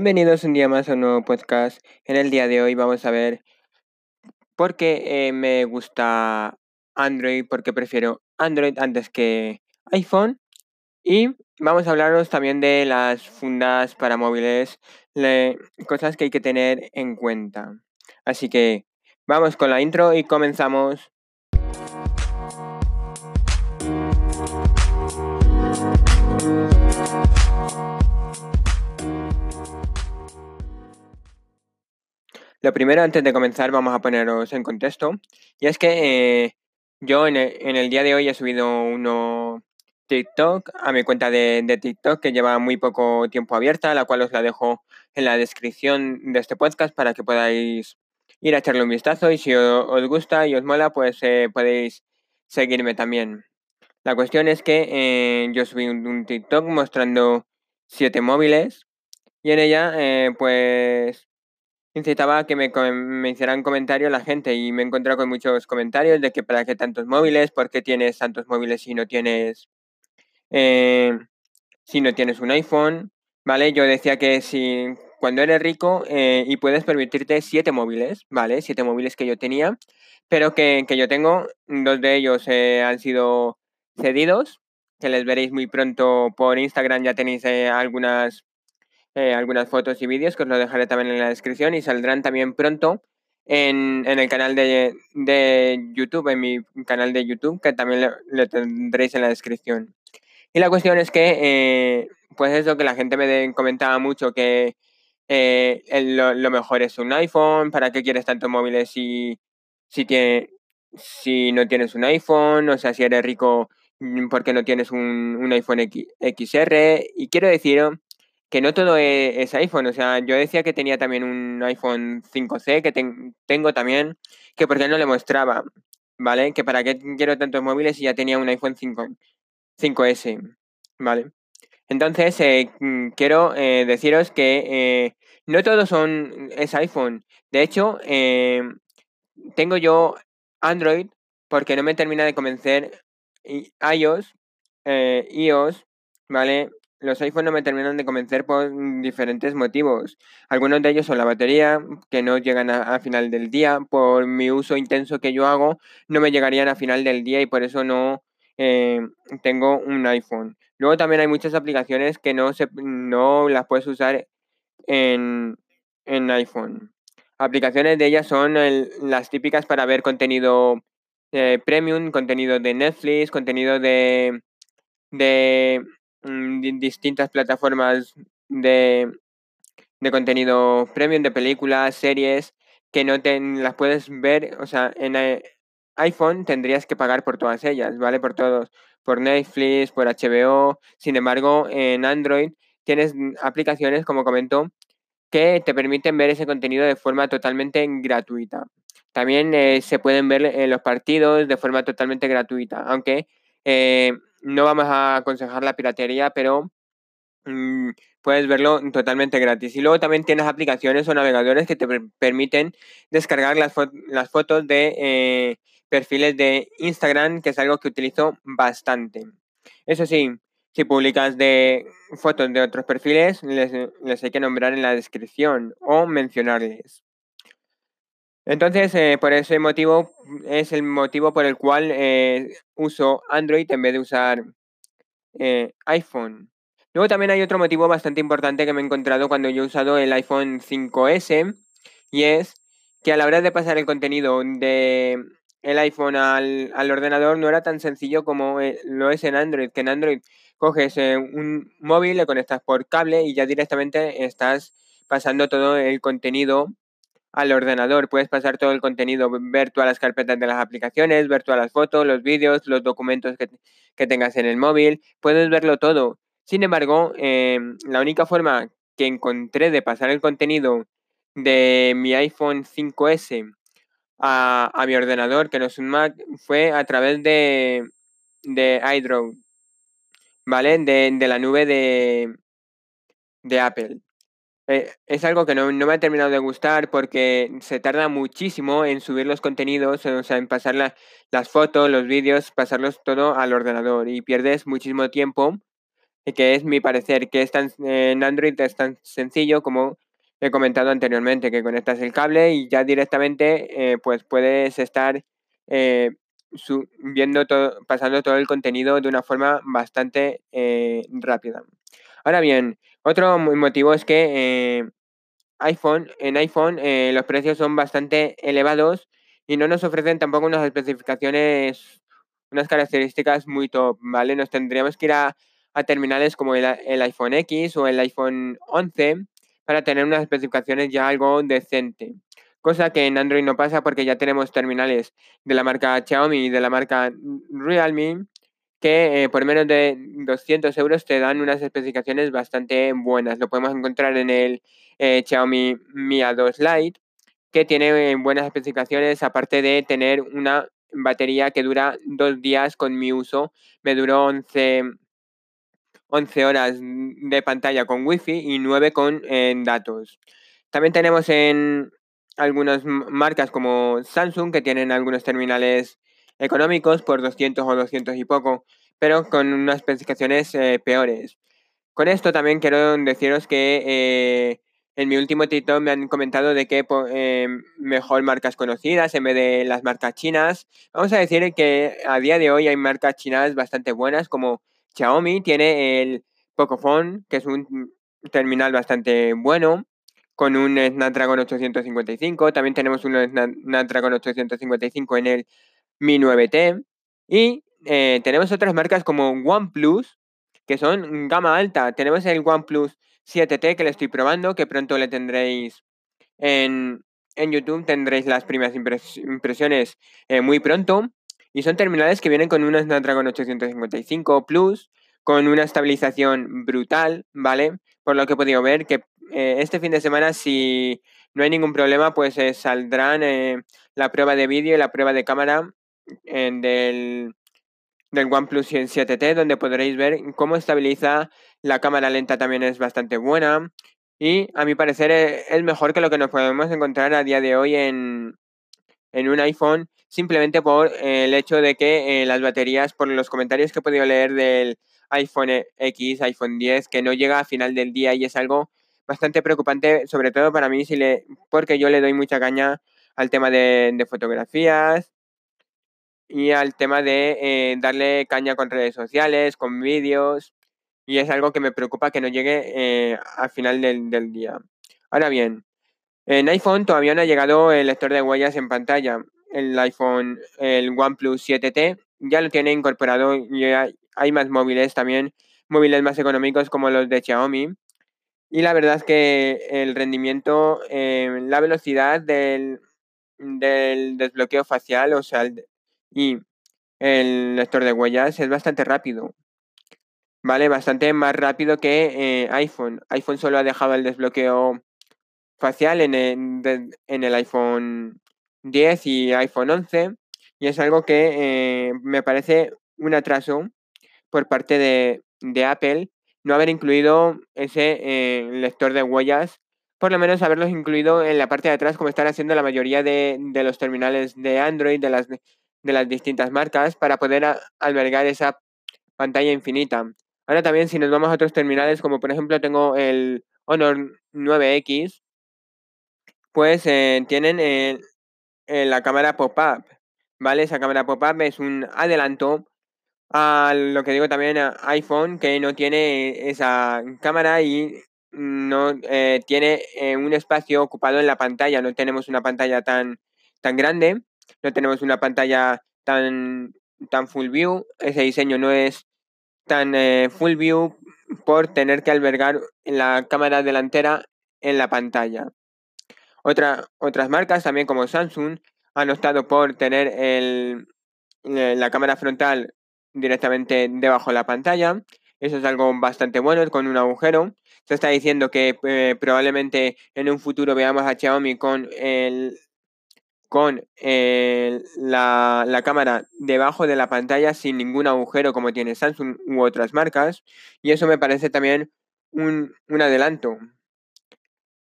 Bienvenidos un día más a un nuevo podcast. En el día de hoy vamos a ver por qué eh, me gusta Android, por qué prefiero Android antes que iPhone. Y vamos a hablaros también de las fundas para móviles, cosas que hay que tener en cuenta. Así que vamos con la intro y comenzamos. Lo primero, antes de comenzar, vamos a poneros en contexto. Y es que eh, yo en el, día de hoy he subido uno TikTok a mi cuenta de, TikTok que lleva muy poco tiempo abierta, la cual os la dejo en la descripción de este podcast para que podáis ir a echarle un vistazo y si os, gusta y os mola, pues eh, podéis seguirme también. La cuestión es que eh, yo subí un, TikTok mostrando siete móviles y en ella pues incitaba a que me, me, hicieran comentarios la gente y me he encontrado con muchos comentarios de que para qué tantos móviles, por qué tienes tantos móviles si no tienes eh, si no tienes un iPhone, ¿vale? Yo decía que si cuando eres rico eh, y puedes permitirte siete móviles, ¿vale? Siete móviles que yo tenía, pero que, yo tengo, dos de ellos eh, han sido cedidos, que les veréis muy pronto por Instagram, ya tenéis algunas eh, algunas fotos y vídeos que os lo dejaré también en la descripción y saldrán también pronto en, el canal de, YouTube, en mi canal de YouTube, que también lo, tendréis en la descripción. Y la cuestión es que, eh, pues eso, que la gente me comentaba mucho que eh, lo, mejor es un iPhone, ¿para qué quieres tantos móviles si, si, tiene, si no tienes un iPhone? O sea, si eres rico, ¿por qué no tienes un, un iPhone XR? Y quiero decir que no todo e-, es, iPhone. O sea, yo decía que tenía también un iPhone 5C, que tengo también, que por qué no le mostraba, ¿vale? Que para qué quiero tantos móviles si ya tenía un iPhone 5, 5S, ¿vale? Entonces, eh, mm, quiero eh, deciros que eh, no todos son es iPhone. De hecho, tengo yo Android porque no me termina de convencer iOS, iOS, ¿vale? Los iPhones no me terminan de convencer por diferentes motivos. Algunos de ellos son la batería, que no llegan a, final del día. Por mi uso intenso que yo hago, no me llegarían a final del día y por eso no eh, tengo un iPhone. Luego también hay muchas aplicaciones que no, se, no las puedes usar en, iPhone. Aplicaciones de ellas son las típicas para ver contenido eh, premium, contenido de Netflix, contenido de, de distintas plataformas de, de contenido premium, de películas, series, que no te, las puedes ver, o sea, en eh, iPhone tendrías que pagar por todas ellas, ¿vale? Por todos, por Netflix, por HBO. Sin embargo, en Android tienes aplicaciones, como comentó, que te permiten ver ese contenido de forma totalmente gratuita. También eh, se pueden ver en los partidos de forma totalmente gratuita, aunque eh, no vamos a aconsejar la piratería, pero mm, puedes verlo totalmente gratis. Y luego también tienes aplicaciones o navegadores que te permiten descargar las, fotos de eh, perfiles de Instagram, que es algo que utilizo bastante. Eso sí, si publicas de fotos de otros perfiles, les, les hay que nombrar en la descripción o mencionarles. Entonces, eh, por ese motivo, es el motivo por el cual eh, uso Android en vez de usar eh, iPhone. Luego también hay otro motivo bastante importante que me he encontrado cuando yo he usado el iPhone 5S y es que a la hora de pasar el contenido de el iPhone al, al ordenador no era tan sencillo como lo es en Android, que en Android coges un móvil, le conectas por cable y ya directamente estás pasando todo el contenido al ordenador. Puedes pasar todo el contenido, ver todas las carpetas de las aplicaciones, ver todas las fotos, los vídeos, los documentos que, tengas en el móvil. Puedes verlo todo. Sin embargo, em, la única forma que encontré de pasar el contenido de mi iPhone 5S a, mi ordenador, que no es un Mac, fue a través de, de iDraw, ¿vale? De, de la nube de, de Apple. Eh, es algo que no, me ha terminado de gustar porque se tarda muchísimo en subir los contenidos, o sea, en pasar las fotos, los vídeos, pasarlos todo al ordenador y pierdes muchísimo tiempo que es mi parecer, que es tan, en Android es tan sencillo como he comentado anteriormente, que conectas el cable y ya directamente eh, pues puedes estar eh, viendo todo, pasando todo el contenido de una forma bastante eh, rápida. Ahora bien, otro motivo es que iPhone, en iPhone los precios son bastante elevados y no nos ofrecen tampoco unas especificaciones, unas características muy top, ¿vale? Nos tendríamos que ir a, terminales como el, el, iPhone X o el iPhone 11 para tener unas especificaciones ya algo decente. Cosa que en Android no pasa porque ya tenemos terminales de la marca Xiaomi y de la marca Realme que eh, por menos de 200 euros te dan unas especificaciones bastante buenas. Lo podemos encontrar en el eh, Xiaomi Mi A2 Lite, que tiene eh, buenas especificaciones, aparte de tener una batería que dura dos días con mi uso. Me duró 11, 11 horas de pantalla con Wi-Fi y 9 con datos. También tenemos en algunas marcas como Samsung que tienen algunos terminales económicos por 200 o 200 y poco, pero con unas especificaciones eh, peores. Con esto también quiero deciros que eh, en mi último TikTok me han comentado de que eh, mejor marcas conocidas en vez de las marcas chinas. Vamos a decir que a día de hoy hay marcas chinas bastante buenas como Xiaomi tiene el Pocophone, que es un terminal bastante bueno, con un Snapdragon 855. También tenemos un Snapdragon 855 en el Mi 9T. Y eh, tenemos otras marcas como OnePlus, que son gama alta. Tenemos el OnePlus 7T que le estoy probando, que pronto le tendréis en, YouTube, tendréis las primeras impresiones eh, muy pronto. Y son terminales que vienen con un Snapdragon 855 Plus, con una estabilización brutal, ¿vale? Por lo que he podido ver que eh, este fin de semana, si no hay ningún problema, pues saldrán la prueba de vídeo y la prueba de cámara del, del OnePlus 7T, donde podréis ver cómo estabiliza. La cámara lenta también es bastante buena. Y a mi parecer es mejor que lo que nos podemos encontrar a día de hoy en, en un iPhone simplemente por el hecho de que eh, las baterías, por los comentarios que he podido leer del iPhone X, iPhone 10, que no llega a final del día y es algo bastante preocupante, sobre todo para mí, si le, porque yo le doy mucha caña al tema de, fotografías y al tema de eh, darle caña con redes sociales, con vídeos, y es algo que me preocupa que no llegue eh, a final del, del día. Ahora bien, en iPhone todavía no ha llegado el lector de huellas en pantalla. El iPhone, el OnePlus 7T, ya lo tiene incorporado y hay, más móviles también, móviles más económicos como los de Xiaomi. Y la verdad es que el rendimiento, eh, la velocidad del, desbloqueo facial, o sea, y el lector de huellas es bastante rápido. ¿Vale? Bastante más rápido que eh, iPhone. iPhone solo ha dejado el desbloqueo facial en el, en el iPhone 10 y iPhone 11 y es algo que eh, me parece un atraso por parte de, Apple no haber incluido ese eh, lector de huellas, por lo menos haberlos incluido en la parte de atrás como están haciendo la mayoría de, los terminales de Android de las, de las distintas marcas para poder albergar esa pantalla infinita. Ahora también si nos vamos a otros terminales como por ejemplo tengo el Honor 9X pues eh, tienen eh, eh, la cámara pop-up, ¿vale? Esa cámara pop-up es un adelanto a lo que digo también a iPhone, que no tiene esa cámara y no tiene un espacio ocupado en la pantalla. No tenemos una pantalla tan, tan grande, no tenemos una pantalla tan, tan full view. Ese diseño no es tan full view por tener que albergar la cámara delantera en la pantalla otras marcas, también como Samsung, han optado por tener el, la cámara frontal directamente debajo de la pantalla. Eso es algo bastante bueno, con un agujero. Se está diciendo que eh, probablemente en un futuro veamos a Xiaomi con el con la, la, cámara debajo de la pantalla sin ningún agujero como tiene Samsung u otras marcas. Y eso me parece también un, un adelanto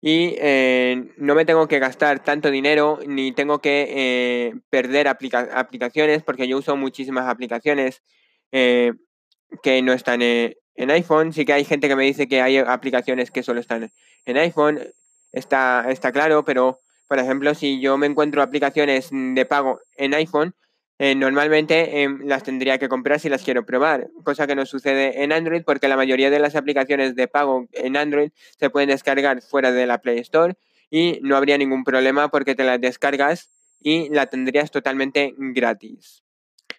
y eh, no me tengo que gastar tanto dinero ni tengo que eh, perder aplicaciones porque yo uso muchísimas aplicaciones. Eh, que no están en, en iPhone. Sí que hay gente que me dice que hay aplicaciones que solo están en iPhone. Está, está claro, pero por ejemplo, si yo me encuentro aplicaciones de pago en iPhone, eh, normalmente em, las tendría que comprar si las quiero probar, cosa que no sucede en Android porque la mayoría de las aplicaciones de pago en Android se pueden descargar fuera de la Play Store y no habría ningún problema porque te las descargas y la tendrías totalmente gratis.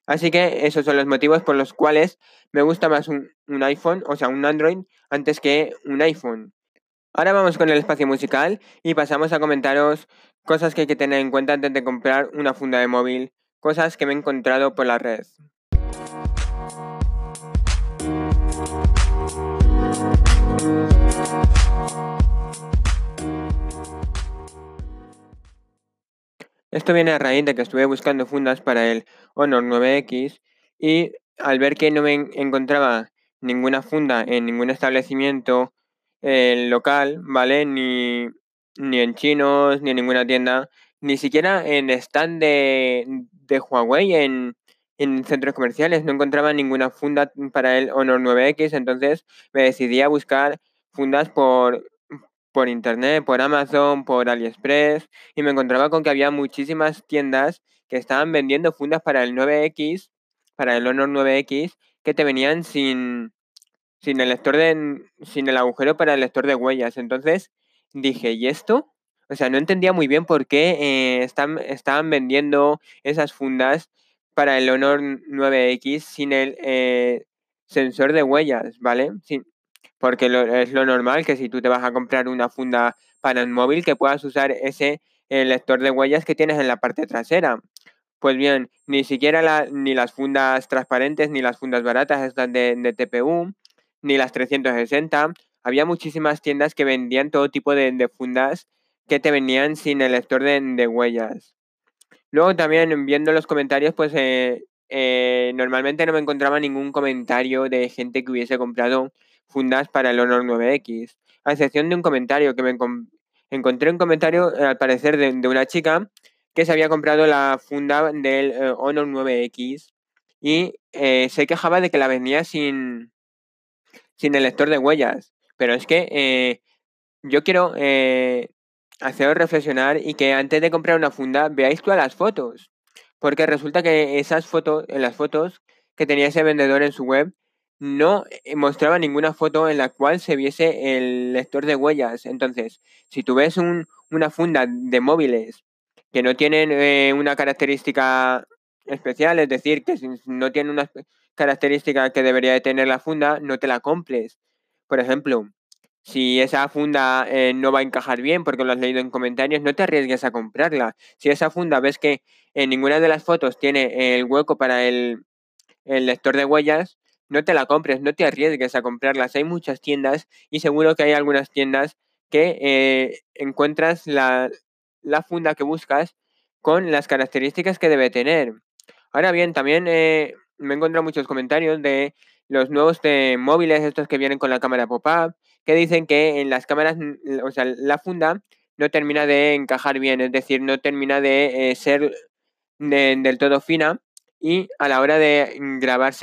Así que esos son los motivos por los cuales me gusta más un, un iPhone, o sea, un Android, antes que un iPhone. Ahora vamos con el espacio musical y pasamos a comentaros cosas que hay que tener en cuenta antes de comprar una funda de móvil, cosas que me he encontrado por la red. Esto viene a raíz de que estuve buscando fundas para el Honor 9X y al ver que no me encontraba ninguna funda en ningún establecimiento el local, ¿vale? Ni, ni en chinos, ni en ninguna tienda, ni siquiera en stand de, de Huawei en, en centros comerciales. No encontraba ninguna funda para el Honor 9X, entonces me decidí a buscar fundas por, por internet, por Amazon, por AliExpress, y me encontraba con que había muchísimas tiendas que estaban vendiendo fundas para el 9X, para el Honor 9X, que te venían sin, sin el lector de, sin el agujero para el lector de huellas. Entonces dije, ¿y esto? O sea, no entendía muy bien por qué eh, están, estaban vendiendo esas fundas para el Honor 9X sin el eh, sensor de huellas, ¿vale? Sin, porque es lo normal que si tú te vas a comprar una funda para el móvil que puedas usar ese el lector de huellas que tienes en la parte trasera. Pues bien, ni siquiera ni las fundas transparentes ni las fundas baratas están de, de TPU ni las 360. Había muchísimas tiendas que vendían todo tipo de, fundas que te venían sin el lector de, huellas. Luego también viendo los comentarios, pues eh, eh, normalmente no me encontraba ningún comentario de gente que hubiese comprado fundas para el Honor 9X, a excepción de un comentario que me encontré un comentario al parecer de, una chica que se había comprado la funda del eh, Honor 9X y se quejaba de que la vendía sin, sin el lector de huellas. Pero es que eh, yo quiero eh, haceros reflexionar y que antes de comprar una funda veáis todas las fotos. Porque resulta que esas fotos, las fotos que tenía ese vendedor en su web, no eh, mostraba ninguna foto en la cual se viese el lector de huellas. Entonces, si tú ves una funda de móviles que no tienen una característica especial, es decir, que no tienen una característica que debería de tener la funda, no te la compres. Por ejemplo, si esa funda eh, no va a encajar bien porque lo has leído en comentarios, no te arriesgues a comprarla. Si esa funda ves que en ninguna de las fotos tiene el hueco para el, lector de huellas, no te la compres, no te arriesgues a comprarlas. Hay muchas tiendas y seguro que hay algunas tiendas que eh, encuentras la, la, funda que buscas con las características que debe tener. Ahora bien, también eh, me he encontrado muchos comentarios de los nuevos de móviles, estos que vienen con la cámara pop-up, que dicen que en las cámaras, o sea, la funda no termina de encajar bien, es decir, no termina de eh, ser del todo fina y a la hora de grabar,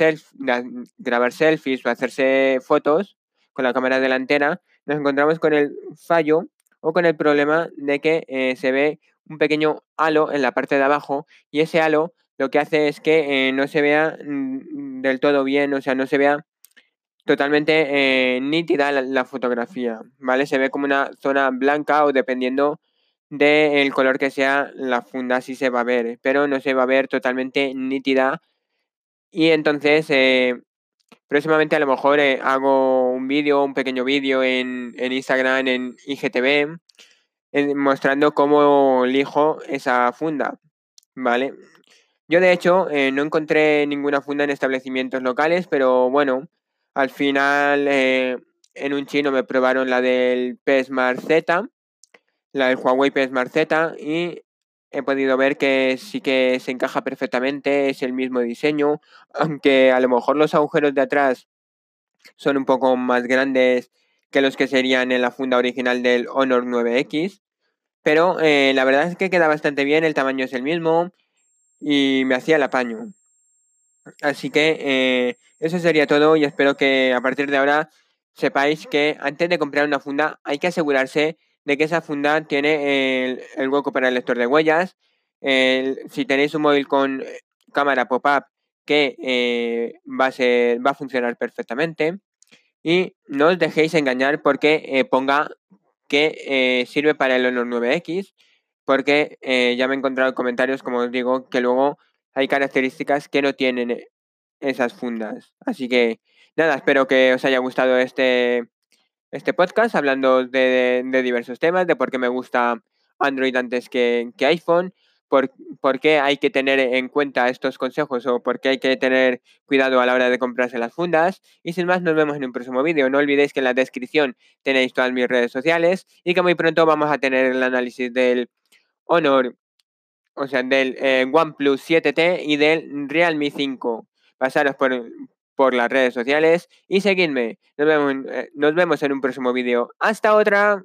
grabar selfies o hacerse fotos con la cámara delantera, nos encontramos con el fallo o con el problema de que eh, se ve un pequeño halo en la parte de abajo y ese halo lo que hace es que eh, no se vea mm, del todo bien, o sea, no se vea totalmente eh, nítida la, fotografía, ¿vale? Se ve como una zona blanca o dependiendo del color que sea la funda sí se va a ver, pero no se va a ver totalmente nítida y entonces eh, próximamente a lo mejor hago un vídeo, un pequeño vídeo en, en, Instagram, en IGTV, mostrando cómo elijo esa funda, ¿vale? Yo de hecho eh, no encontré ninguna funda en establecimientos locales, pero bueno, al final eh, en un chino me probaron la del P Smart Z, la del Huawei P Z y he podido ver que sí que se encaja perfectamente, es el mismo diseño, aunque a lo mejor los agujeros de atrás son un poco más grandes que los que serían en la funda original del Honor 9X, pero eh, la verdad es que queda bastante bien, el tamaño es el mismo, y me hacía el apaño. Así que eh, eso sería todo y espero que a partir de ahora sepáis que antes de comprar una funda hay que asegurarse de que esa funda tiene el, hueco para el lector de huellas. El- si tenéis un móvil con eh, cámara pop-up que eh, va, a ser, va a funcionar perfectamente. Y no os dejéis engañar porque ponga que sirve para el Honor 9X, porque eh, ya me he encontrado comentarios, como os digo, que luego hay características que no tienen eh, esas fundas. Así que nada, espero que os haya gustado este, este podcast hablando de, de diversos temas, de por qué me gusta Android antes que, que iPhone, por, por qué hay que tener en cuenta estos consejos o por qué hay que tener cuidado a la hora de comprarse las fundas. Y sin más, nos vemos en un próximo vídeo. No olvidéis que en la descripción tenéis todas mis redes sociales y que muy pronto vamos a tener el análisis del Honor, o sea, del eh, OnePlus 7T y del Realme 5. Pasaros por, por las redes sociales y seguidme. Nos vemos, eh, nos vemos en un próximo vídeo. Hasta otra.